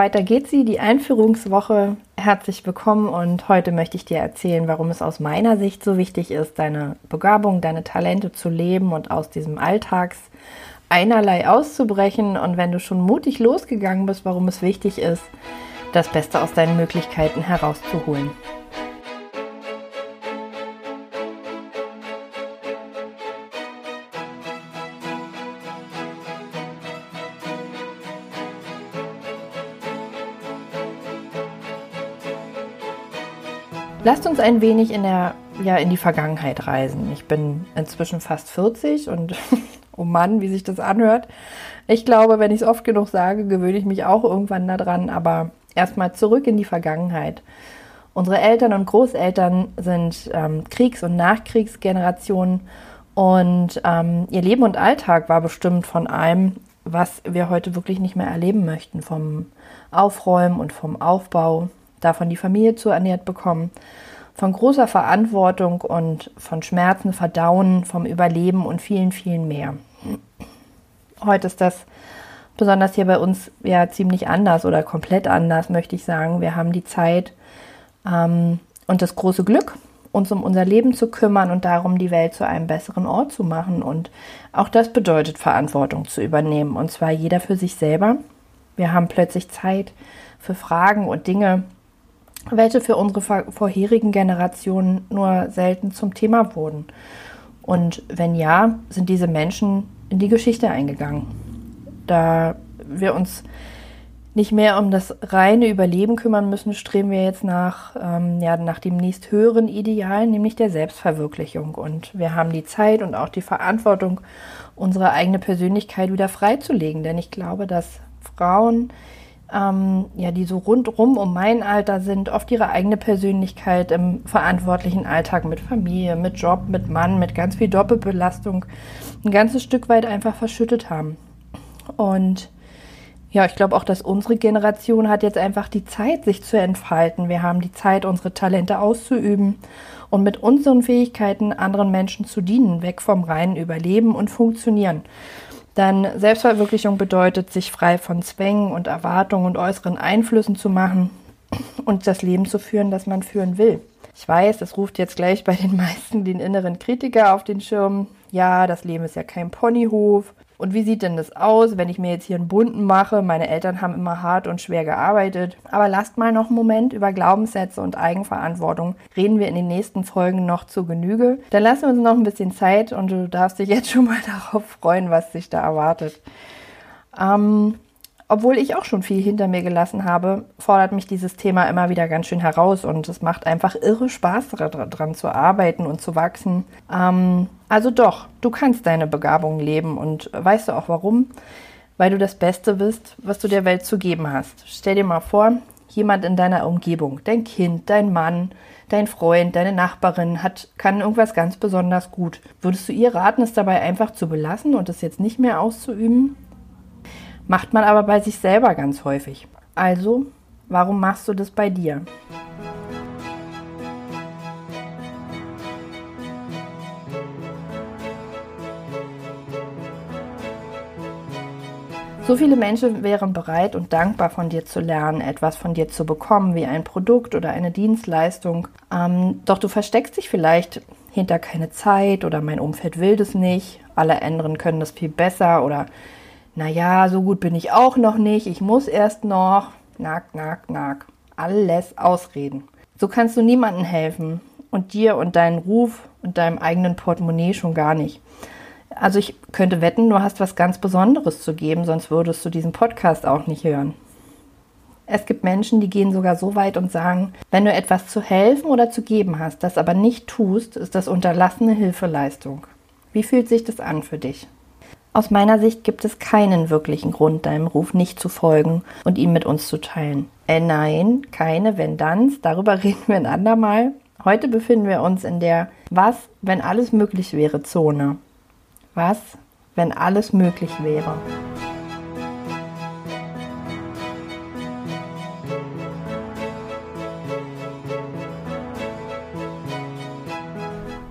Weiter geht sie, die Einführungswoche. Herzlich willkommen und heute möchte ich dir erzählen, warum es aus meiner Sicht so wichtig ist, deine Begabung, deine Talente zu leben und aus diesem Alltags einerlei auszubrechen und wenn du schon mutig losgegangen bist, warum es wichtig ist, das Beste aus deinen Möglichkeiten herauszuholen. Lasst uns ein wenig in der ja in die Vergangenheit reisen. Ich bin inzwischen fast 40 und oh Mann, wie sich das anhört. Ich glaube, wenn ich es oft genug sage, gewöhne ich mich auch irgendwann daran, aber erstmal zurück in die Vergangenheit. Unsere Eltern und Großeltern sind ähm, Kriegs- und Nachkriegsgenerationen und ähm, ihr Leben und Alltag war bestimmt von allem, was wir heute wirklich nicht mehr erleben möchten, vom Aufräumen und vom Aufbau, davon die Familie zu ernährt bekommen, von großer Verantwortung und von Schmerzen verdauen, vom Überleben und vielen, vielen mehr. Heute ist das besonders hier bei uns ja ziemlich anders oder komplett anders, möchte ich sagen. Wir haben die Zeit ähm, und das große Glück, uns um unser Leben zu kümmern und darum, die Welt zu einem besseren Ort zu machen. Und auch das bedeutet, Verantwortung zu übernehmen. Und zwar jeder für sich selber. Wir haben plötzlich Zeit für Fragen und Dinge, welche für unsere vorherigen Generationen nur selten zum Thema wurden. Und wenn ja, sind diese Menschen in die Geschichte eingegangen. Da wir uns nicht mehr um das reine Überleben kümmern müssen, streben wir jetzt nach, ähm, ja, nach dem nächst höheren Ideal, nämlich der Selbstverwirklichung. Und wir haben die Zeit und auch die Verantwortung, unsere eigene Persönlichkeit wieder freizulegen. Denn ich glaube, dass Frauen ähm, ja, die so rundrum um mein Alter sind, oft ihre eigene Persönlichkeit im verantwortlichen Alltag mit Familie, mit Job, mit Mann, mit ganz viel Doppelbelastung ein ganzes Stück weit einfach verschüttet haben. Und ja, ich glaube auch, dass unsere Generation hat jetzt einfach die Zeit, sich zu entfalten. Wir haben die Zeit, unsere Talente auszuüben und mit unseren Fähigkeiten anderen Menschen zu dienen, weg vom reinen Überleben und Funktionieren. Dann Selbstverwirklichung bedeutet, sich frei von Zwängen und Erwartungen und äußeren Einflüssen zu machen und das Leben zu führen, das man führen will. Ich weiß, das ruft jetzt gleich bei den meisten den inneren Kritiker auf den Schirm. Ja, das Leben ist ja kein Ponyhof. Und wie sieht denn das aus, wenn ich mir jetzt hier einen bunten mache? Meine Eltern haben immer hart und schwer gearbeitet. Aber lasst mal noch einen Moment über Glaubenssätze und Eigenverantwortung. Reden wir in den nächsten Folgen noch zu Genüge. Dann lassen wir uns noch ein bisschen Zeit und du darfst dich jetzt schon mal darauf freuen, was sich da erwartet. Ähm, obwohl ich auch schon viel hinter mir gelassen habe, fordert mich dieses Thema immer wieder ganz schön heraus und es macht einfach irre Spaß daran zu arbeiten und zu wachsen. Ähm, also doch, du kannst deine Begabung leben und weißt du auch warum? Weil du das Beste bist, was du der Welt zu geben hast. Stell dir mal vor, jemand in deiner Umgebung, dein Kind, dein Mann, dein Freund, deine Nachbarin hat, kann irgendwas ganz besonders gut. Würdest du ihr raten, es dabei einfach zu belassen und es jetzt nicht mehr auszuüben? Macht man aber bei sich selber ganz häufig. Also, warum machst du das bei dir? So viele Menschen wären bereit und dankbar von dir zu lernen, etwas von dir zu bekommen, wie ein Produkt oder eine Dienstleistung. Ähm, doch du versteckst dich vielleicht hinter keine Zeit oder mein Umfeld will das nicht, alle anderen können das viel besser oder naja, so gut bin ich auch noch nicht, ich muss erst noch, nack, nack, nack. Alles Ausreden. So kannst du niemandem helfen und dir und deinen Ruf und deinem eigenen Portemonnaie schon gar nicht. Also ich könnte wetten, du hast was ganz Besonderes zu geben, sonst würdest du diesen Podcast auch nicht hören. Es gibt Menschen, die gehen sogar so weit und sagen, wenn du etwas zu helfen oder zu geben hast, das aber nicht tust, ist das unterlassene Hilfeleistung. Wie fühlt sich das an für dich? Aus meiner Sicht gibt es keinen wirklichen Grund, deinem Ruf nicht zu folgen und ihn mit uns zu teilen. Äh, nein, keine Wenn-Danns, darüber reden wir ein andermal. Heute befinden wir uns in der Was, wenn alles möglich wäre Zone. Was, wenn alles möglich wäre?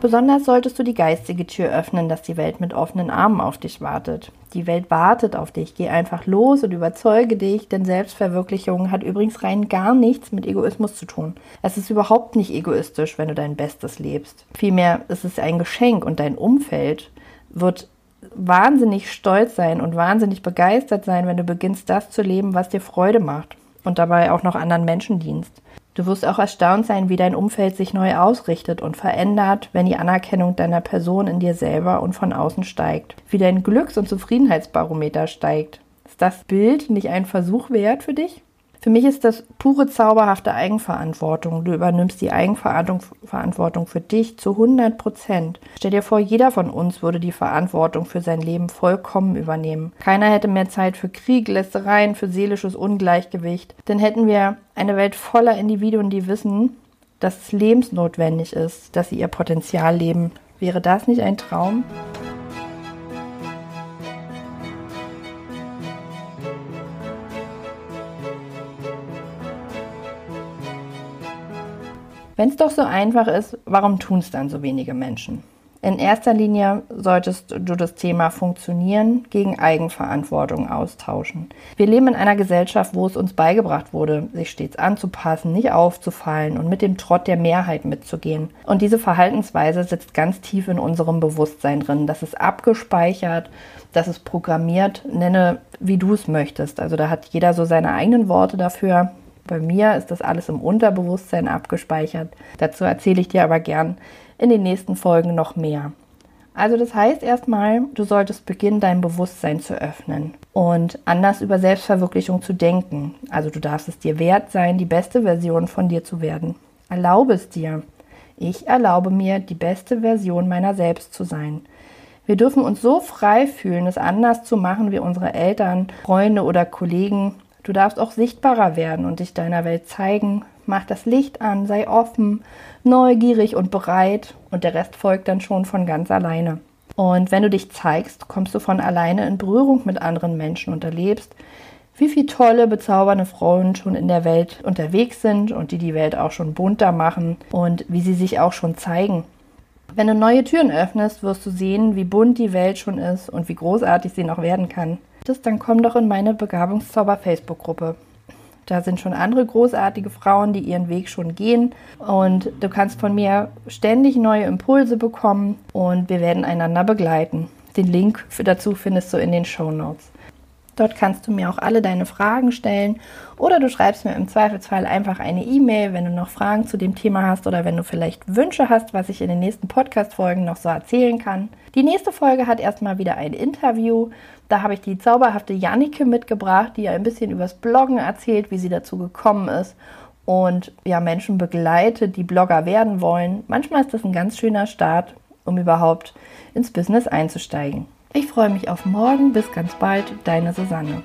Besonders solltest du die geistige Tür öffnen, dass die Welt mit offenen Armen auf dich wartet. Die Welt wartet auf dich. Geh einfach los und überzeuge dich, denn Selbstverwirklichung hat übrigens rein gar nichts mit Egoismus zu tun. Es ist überhaupt nicht egoistisch, wenn du dein Bestes lebst. Vielmehr ist es ein Geschenk und dein Umfeld wird wahnsinnig stolz sein und wahnsinnig begeistert sein, wenn du beginnst, das zu leben, was dir Freude macht und dabei auch noch anderen Menschen dienst. Du wirst auch erstaunt sein, wie dein Umfeld sich neu ausrichtet und verändert, wenn die Anerkennung deiner Person in dir selber und von außen steigt. Wie dein Glücks- und Zufriedenheitsbarometer steigt. Ist das Bild nicht ein Versuch wert für dich? Für mich ist das pure zauberhafte Eigenverantwortung. Du übernimmst die Eigenverantwortung für dich zu 100 Prozent. Stell dir vor, jeder von uns würde die Verantwortung für sein Leben vollkommen übernehmen. Keiner hätte mehr Zeit für Krieg, Lästereien, für seelisches Ungleichgewicht. Denn hätten wir eine Welt voller Individuen, die wissen, dass es lebensnotwendig ist, dass sie ihr Potenzial leben. Wäre das nicht ein Traum? Wenn es doch so einfach ist, warum tun es dann so wenige Menschen? In erster Linie solltest du das Thema Funktionieren gegen Eigenverantwortung austauschen. Wir leben in einer Gesellschaft, wo es uns beigebracht wurde, sich stets anzupassen, nicht aufzufallen und mit dem Trott der Mehrheit mitzugehen. Und diese Verhaltensweise sitzt ganz tief in unserem Bewusstsein drin. Das ist abgespeichert, das ist programmiert, nenne wie du es möchtest. Also da hat jeder so seine eigenen Worte dafür. Bei mir ist das alles im Unterbewusstsein abgespeichert. Dazu erzähle ich dir aber gern in den nächsten Folgen noch mehr. Also das heißt erstmal, du solltest beginnen, dein Bewusstsein zu öffnen und anders über Selbstverwirklichung zu denken. Also du darfst es dir wert sein, die beste Version von dir zu werden. Erlaube es dir. Ich erlaube mir, die beste Version meiner selbst zu sein. Wir dürfen uns so frei fühlen, es anders zu machen wie unsere Eltern, Freunde oder Kollegen Du darfst auch sichtbarer werden und dich deiner Welt zeigen. Mach das Licht an, sei offen, neugierig und bereit und der Rest folgt dann schon von ganz alleine. Und wenn du dich zeigst, kommst du von alleine in Berührung mit anderen Menschen und erlebst, wie viele tolle, bezaubernde Frauen schon in der Welt unterwegs sind und die die Welt auch schon bunter machen und wie sie sich auch schon zeigen. Wenn du neue Türen öffnest, wirst du sehen, wie bunt die Welt schon ist und wie großartig sie noch werden kann möchtest, dann komm doch in meine Begabungszauber Facebook-Gruppe. Da sind schon andere großartige Frauen, die ihren Weg schon gehen. Und du kannst von mir ständig neue Impulse bekommen und wir werden einander begleiten. Den Link dazu findest du in den Show Notes. Dort kannst du mir auch alle deine Fragen stellen oder du schreibst mir im Zweifelsfall einfach eine E-Mail, wenn du noch Fragen zu dem Thema hast oder wenn du vielleicht Wünsche hast, was ich in den nächsten Podcast-Folgen noch so erzählen kann. Die nächste Folge hat erstmal wieder ein Interview. Da habe ich die zauberhafte Jannike mitgebracht, die ja ein bisschen übers Bloggen erzählt, wie sie dazu gekommen ist und ja Menschen begleitet, die Blogger werden wollen. Manchmal ist das ein ganz schöner Start, um überhaupt ins Business einzusteigen. Ich freue mich auf morgen. Bis ganz bald, deine Susanne.